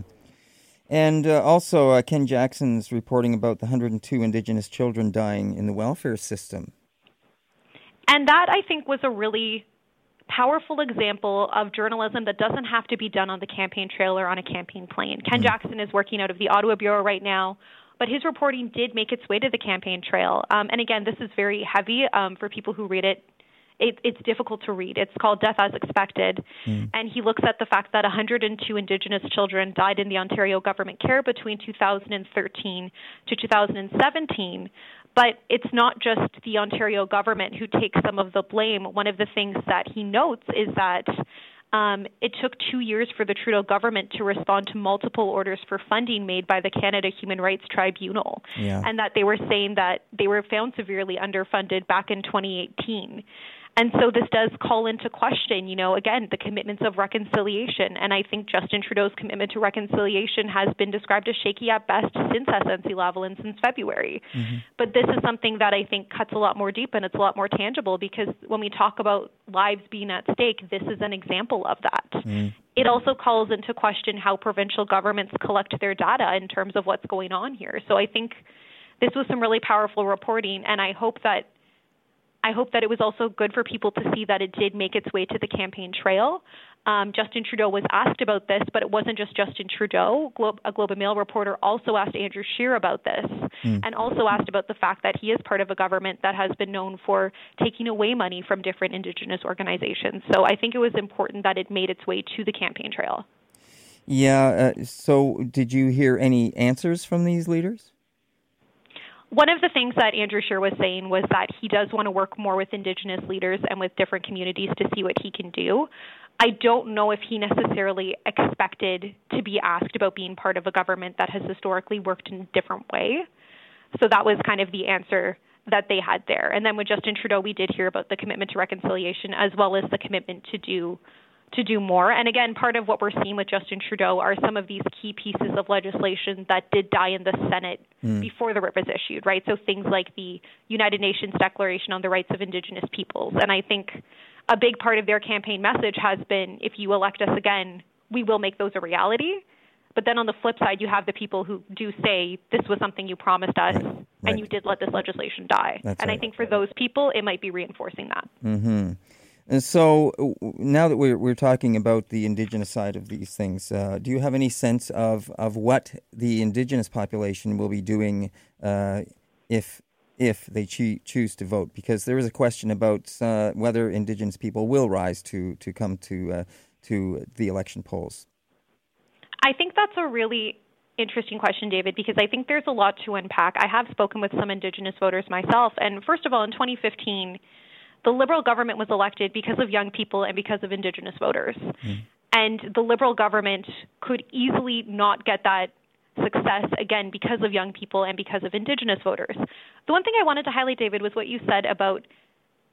And uh, also, uh, Ken Jackson's reporting about the 102 Indigenous children dying in the welfare system. And that, I think, was a really powerful example of journalism that doesn't have to be done on the campaign trail or on a campaign plane. Ken mm-hmm. Jackson is working out of the Ottawa Bureau right now, but his reporting did make its way to the campaign trail. Um, and again, this is very heavy um, for people who read it. it. It's difficult to read. It's called Death as Expected. Mm. And he looks at the fact that 102 Indigenous children died in the Ontario government care between 2013 to 2017. But it's not just the Ontario government who takes some of the blame. One of the things that he notes is that um, it took two years for the Trudeau government to respond to multiple orders for funding made by the Canada Human Rights Tribunal, yeah. and that they were saying that they were found severely underfunded back in 2018. And so this does call into question, you know, again, the commitments of reconciliation. And I think Justin Trudeau's commitment to reconciliation has been described as shaky at best since SNC-Lavalin since February. Mm-hmm. But this is something that I think cuts a lot more deep and it's a lot more tangible because when we talk about lives being at stake, this is an example of that. Mm-hmm. It also calls into question how provincial governments collect their data in terms of what's going on here. So I think this was some really powerful reporting, and I hope that I hope that it was also good for people to see that it did make its way to the campaign trail. Um, Justin Trudeau was asked about this, but it wasn't just Justin Trudeau. Globe, a Globe and Mail reporter also asked Andrew Scheer about this, mm. and also asked about the fact that he is part of a government that has been known for taking away money from different Indigenous organizations. So I think it was important that it made its way to the campaign trail. Yeah. Uh, so, did you hear any answers from these leaders? One of the things that Andrew Scheer was saying was that he does want to work more with Indigenous leaders and with different communities to see what he can do. I don't know if he necessarily expected to be asked about being part of a government that has historically worked in a different way. So that was kind of the answer that they had there. And then with Justin Trudeau, we did hear about the commitment to reconciliation as well as the commitment to do to do more. And again, part of what we're seeing with Justin Trudeau are some of these key pieces of legislation that did die in the Senate mm. before the writ was issued, right? So things like the United Nations Declaration on the Rights of Indigenous Peoples. And I think a big part of their campaign message has been if you elect us again, we will make those a reality. But then on the flip side, you have the people who do say this was something you promised us, right. Right. and you did let this legislation die. That's and right. I think for those people, it might be reinforcing that. Mm-hmm. And so now that we're, we're talking about the indigenous side of these things, uh, do you have any sense of, of what the indigenous population will be doing uh, if if they cho- choose to vote? Because there is a question about uh, whether indigenous people will rise to to come to uh, to the election polls. I think that's a really interesting question, David, because I think there's a lot to unpack. I have spoken with some indigenous voters myself, and first of all, in 2015 the Liberal government was elected because of young people and because of Indigenous voters. Mm. And the Liberal government could easily not get that success again because of young people and because of Indigenous voters. The one thing I wanted to highlight, David, was what you said about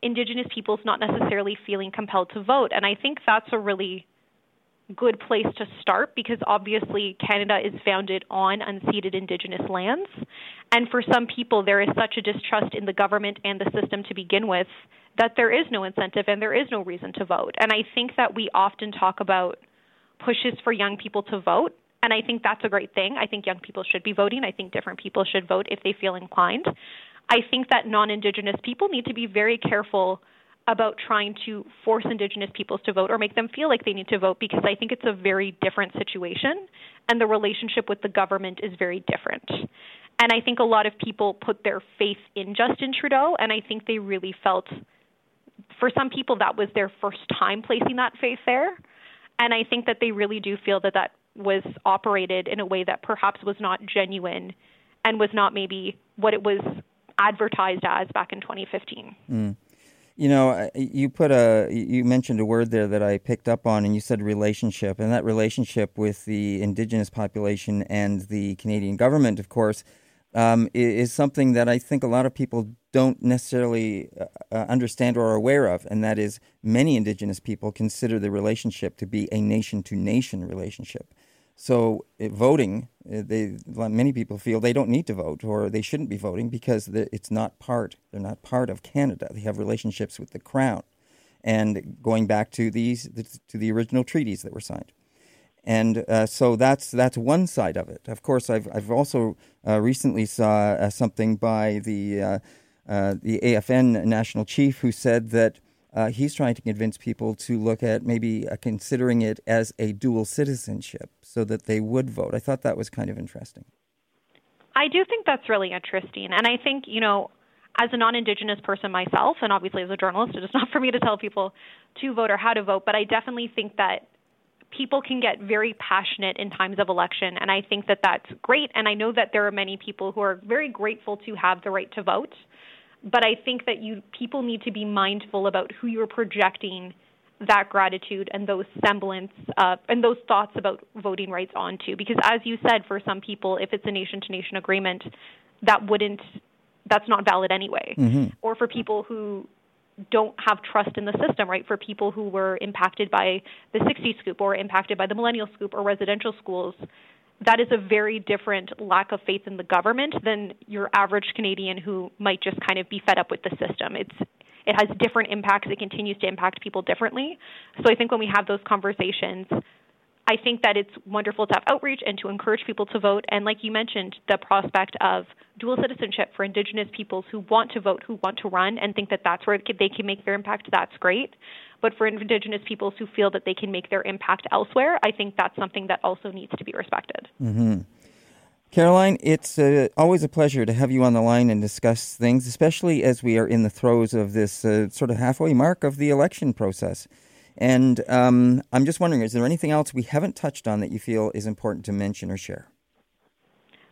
Indigenous peoples not necessarily feeling compelled to vote. And I think that's a really good place to start because obviously Canada is founded on unceded Indigenous lands. And for some people, there is such a distrust in the government and the system to begin with that there is no incentive and there is no reason to vote. And I think that we often talk about pushes for young people to vote. And I think that's a great thing. I think young people should be voting. I think different people should vote if they feel inclined. I think that non Indigenous people need to be very careful about trying to force Indigenous peoples to vote or make them feel like they need to vote because I think it's a very different situation and the relationship with the government is very different. And I think a lot of people put their faith in Justin Trudeau, and I think they really felt, for some people, that was their first time placing that faith there. And I think that they really do feel that that was operated in a way that perhaps was not genuine and was not maybe what it was advertised as back in 2015. Mm. You know, you put a you mentioned a word there that I picked up on, and you said relationship, and that relationship with the Indigenous population and the Canadian government, of course, um, is something that I think a lot of people don't necessarily uh, uh, understand or are aware of, and that is many Indigenous people consider the relationship to be a nation to nation relationship. So it, voting, uh, they many people feel they don't need to vote or they shouldn't be voting because it's not part. They're not part of Canada. They have relationships with the crown, and going back to these to the original treaties that were signed, and uh, so that's that's one side of it. Of course, I've I've also uh, recently saw uh, something by the uh, uh, the AFN national chief who said that he's trying to convince people to look at maybe considering it as a dual citizenship so that they would vote. I thought that was kind of interesting. I do think that's really interesting. And I think, you know, as a non Indigenous person myself, and obviously as a journalist, it is not for me to tell people to vote or how to vote, but I definitely think that people can get very passionate in times of election. And I think that that's great. And I know that there are many people who are very grateful to have the right to vote but I think that you people need to be mindful about who you're projecting that gratitude and those semblance uh, and those thoughts about voting rights onto. Because as you said, for some people, if it's a nation to nation agreement, that wouldn't that's not valid anyway. Mm-hmm. Or for people who don't have trust in the system, right? For people who were impacted by the 60 scoop or impacted by the millennial scoop or residential schools, that is a very different lack of faith in the government than your average Canadian who might just kind of be fed up with the system. It's it has different impacts. It continues to impact people differently. So I think when we have those conversations, I think that it's wonderful to have outreach and to encourage people to vote. And like you mentioned, the prospect of dual citizenship for Indigenous peoples who want to vote, who want to run, and think that that's where they can make their impact, that's great. But for Indigenous peoples who feel that they can make their impact elsewhere, I think that's something that also needs to be respected. Mm-hmm. Caroline, it's uh, always a pleasure to have you on the line and discuss things, especially as we are in the throes of this uh, sort of halfway mark of the election process. And um, I'm just wondering, is there anything else we haven't touched on that you feel is important to mention or share?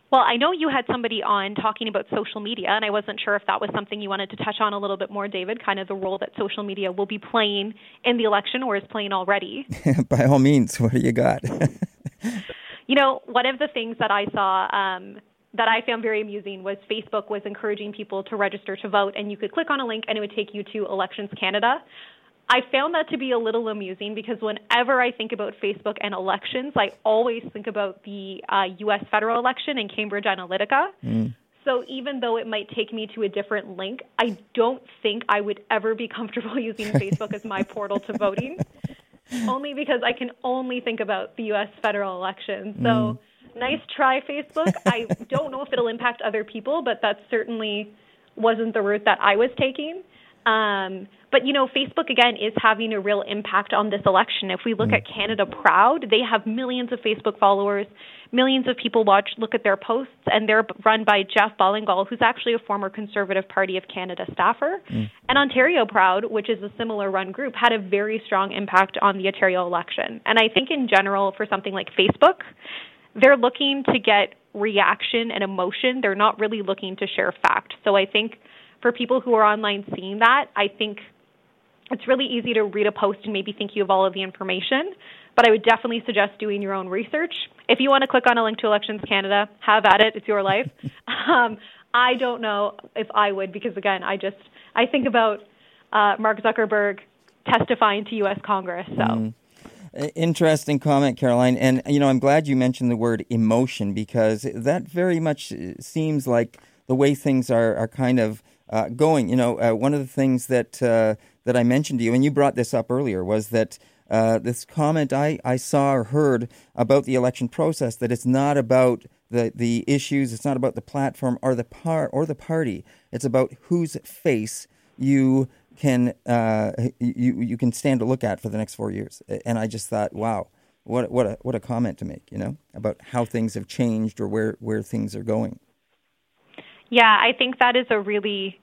Well, I know you had somebody on talking about social media, and I wasn't sure if that was something you wanted to touch on a little bit more, David, kind of the role that social media will be playing in the election or is playing already. By all means, what do you got? you know, one of the things that I saw um, that I found very amusing was Facebook was encouraging people to register to vote, and you could click on a link and it would take you to Elections Canada. I found that to be a little amusing because whenever I think about Facebook and elections, I always think about the uh, U.S. federal election and Cambridge Analytica. Mm. So even though it might take me to a different link, I don't think I would ever be comfortable using Facebook as my portal to voting, only because I can only think about the U.S. federal election. So mm. nice try, Facebook. I don't know if it'll impact other people, but that certainly wasn't the route that I was taking. Um, but you know, Facebook again is having a real impact on this election. If we look mm. at Canada Proud, they have millions of Facebook followers, millions of people watch, look at their posts, and they're run by Jeff Ballingall, who's actually a former Conservative Party of Canada staffer. Mm. And Ontario Proud, which is a similar run group, had a very strong impact on the Ontario election. And I think in general, for something like Facebook, they're looking to get reaction and emotion. They're not really looking to share fact. So I think for people who are online seeing that, I think it's really easy to read a post and maybe think you have all of the information, but I would definitely suggest doing your own research. If you want to click on a link to Elections Canada, have at it. It's your life. um, I don't know if I would because again, I just I think about uh, Mark Zuckerberg testifying to U.S. Congress. So. Mm. Interesting comment, Caroline. And, you know, I'm glad you mentioned the word emotion because that very much seems like the way things are, are kind of uh, going. You know, uh, one of the things that uh, that I mentioned to you, and you brought this up earlier, was that uh, this comment I, I saw or heard about the election process that it's not about the, the issues, it's not about the platform or the par or the party. It's about whose face you can uh, you you can stand to look at for the next four years. And I just thought, wow, what what a what a comment to make, you know, about how things have changed or where where things are going. Yeah, I think that is a really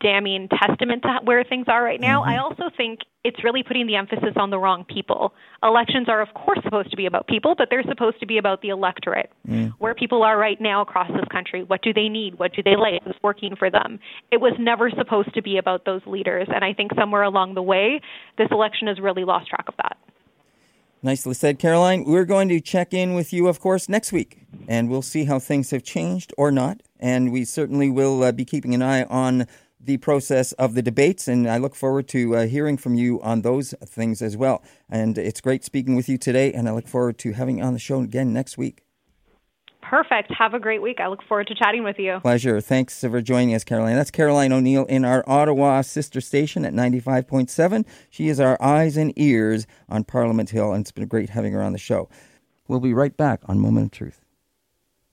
damning testament to where things are right now. Mm-hmm. I also think it's really putting the emphasis on the wrong people. Elections are, of course, supposed to be about people, but they're supposed to be about the electorate. Mm. Where people are right now across this country, what do they need? What do they like? What's working for them? It was never supposed to be about those leaders. And I think somewhere along the way, this election has really lost track of that. Nicely said, Caroline. We're going to check in with you, of course, next week, and we'll see how things have changed or not. And we certainly will uh, be keeping an eye on the process of the debates, and I look forward to uh, hearing from you on those things as well. And it's great speaking with you today, and I look forward to having you on the show again next week. Perfect. Have a great week. I look forward to chatting with you. Pleasure. Thanks for joining us, Caroline. That's Caroline O'Neill in our Ottawa sister station at 95.7. She is our eyes and ears on Parliament Hill, and it's been great having her on the show. We'll be right back on Moment of Truth.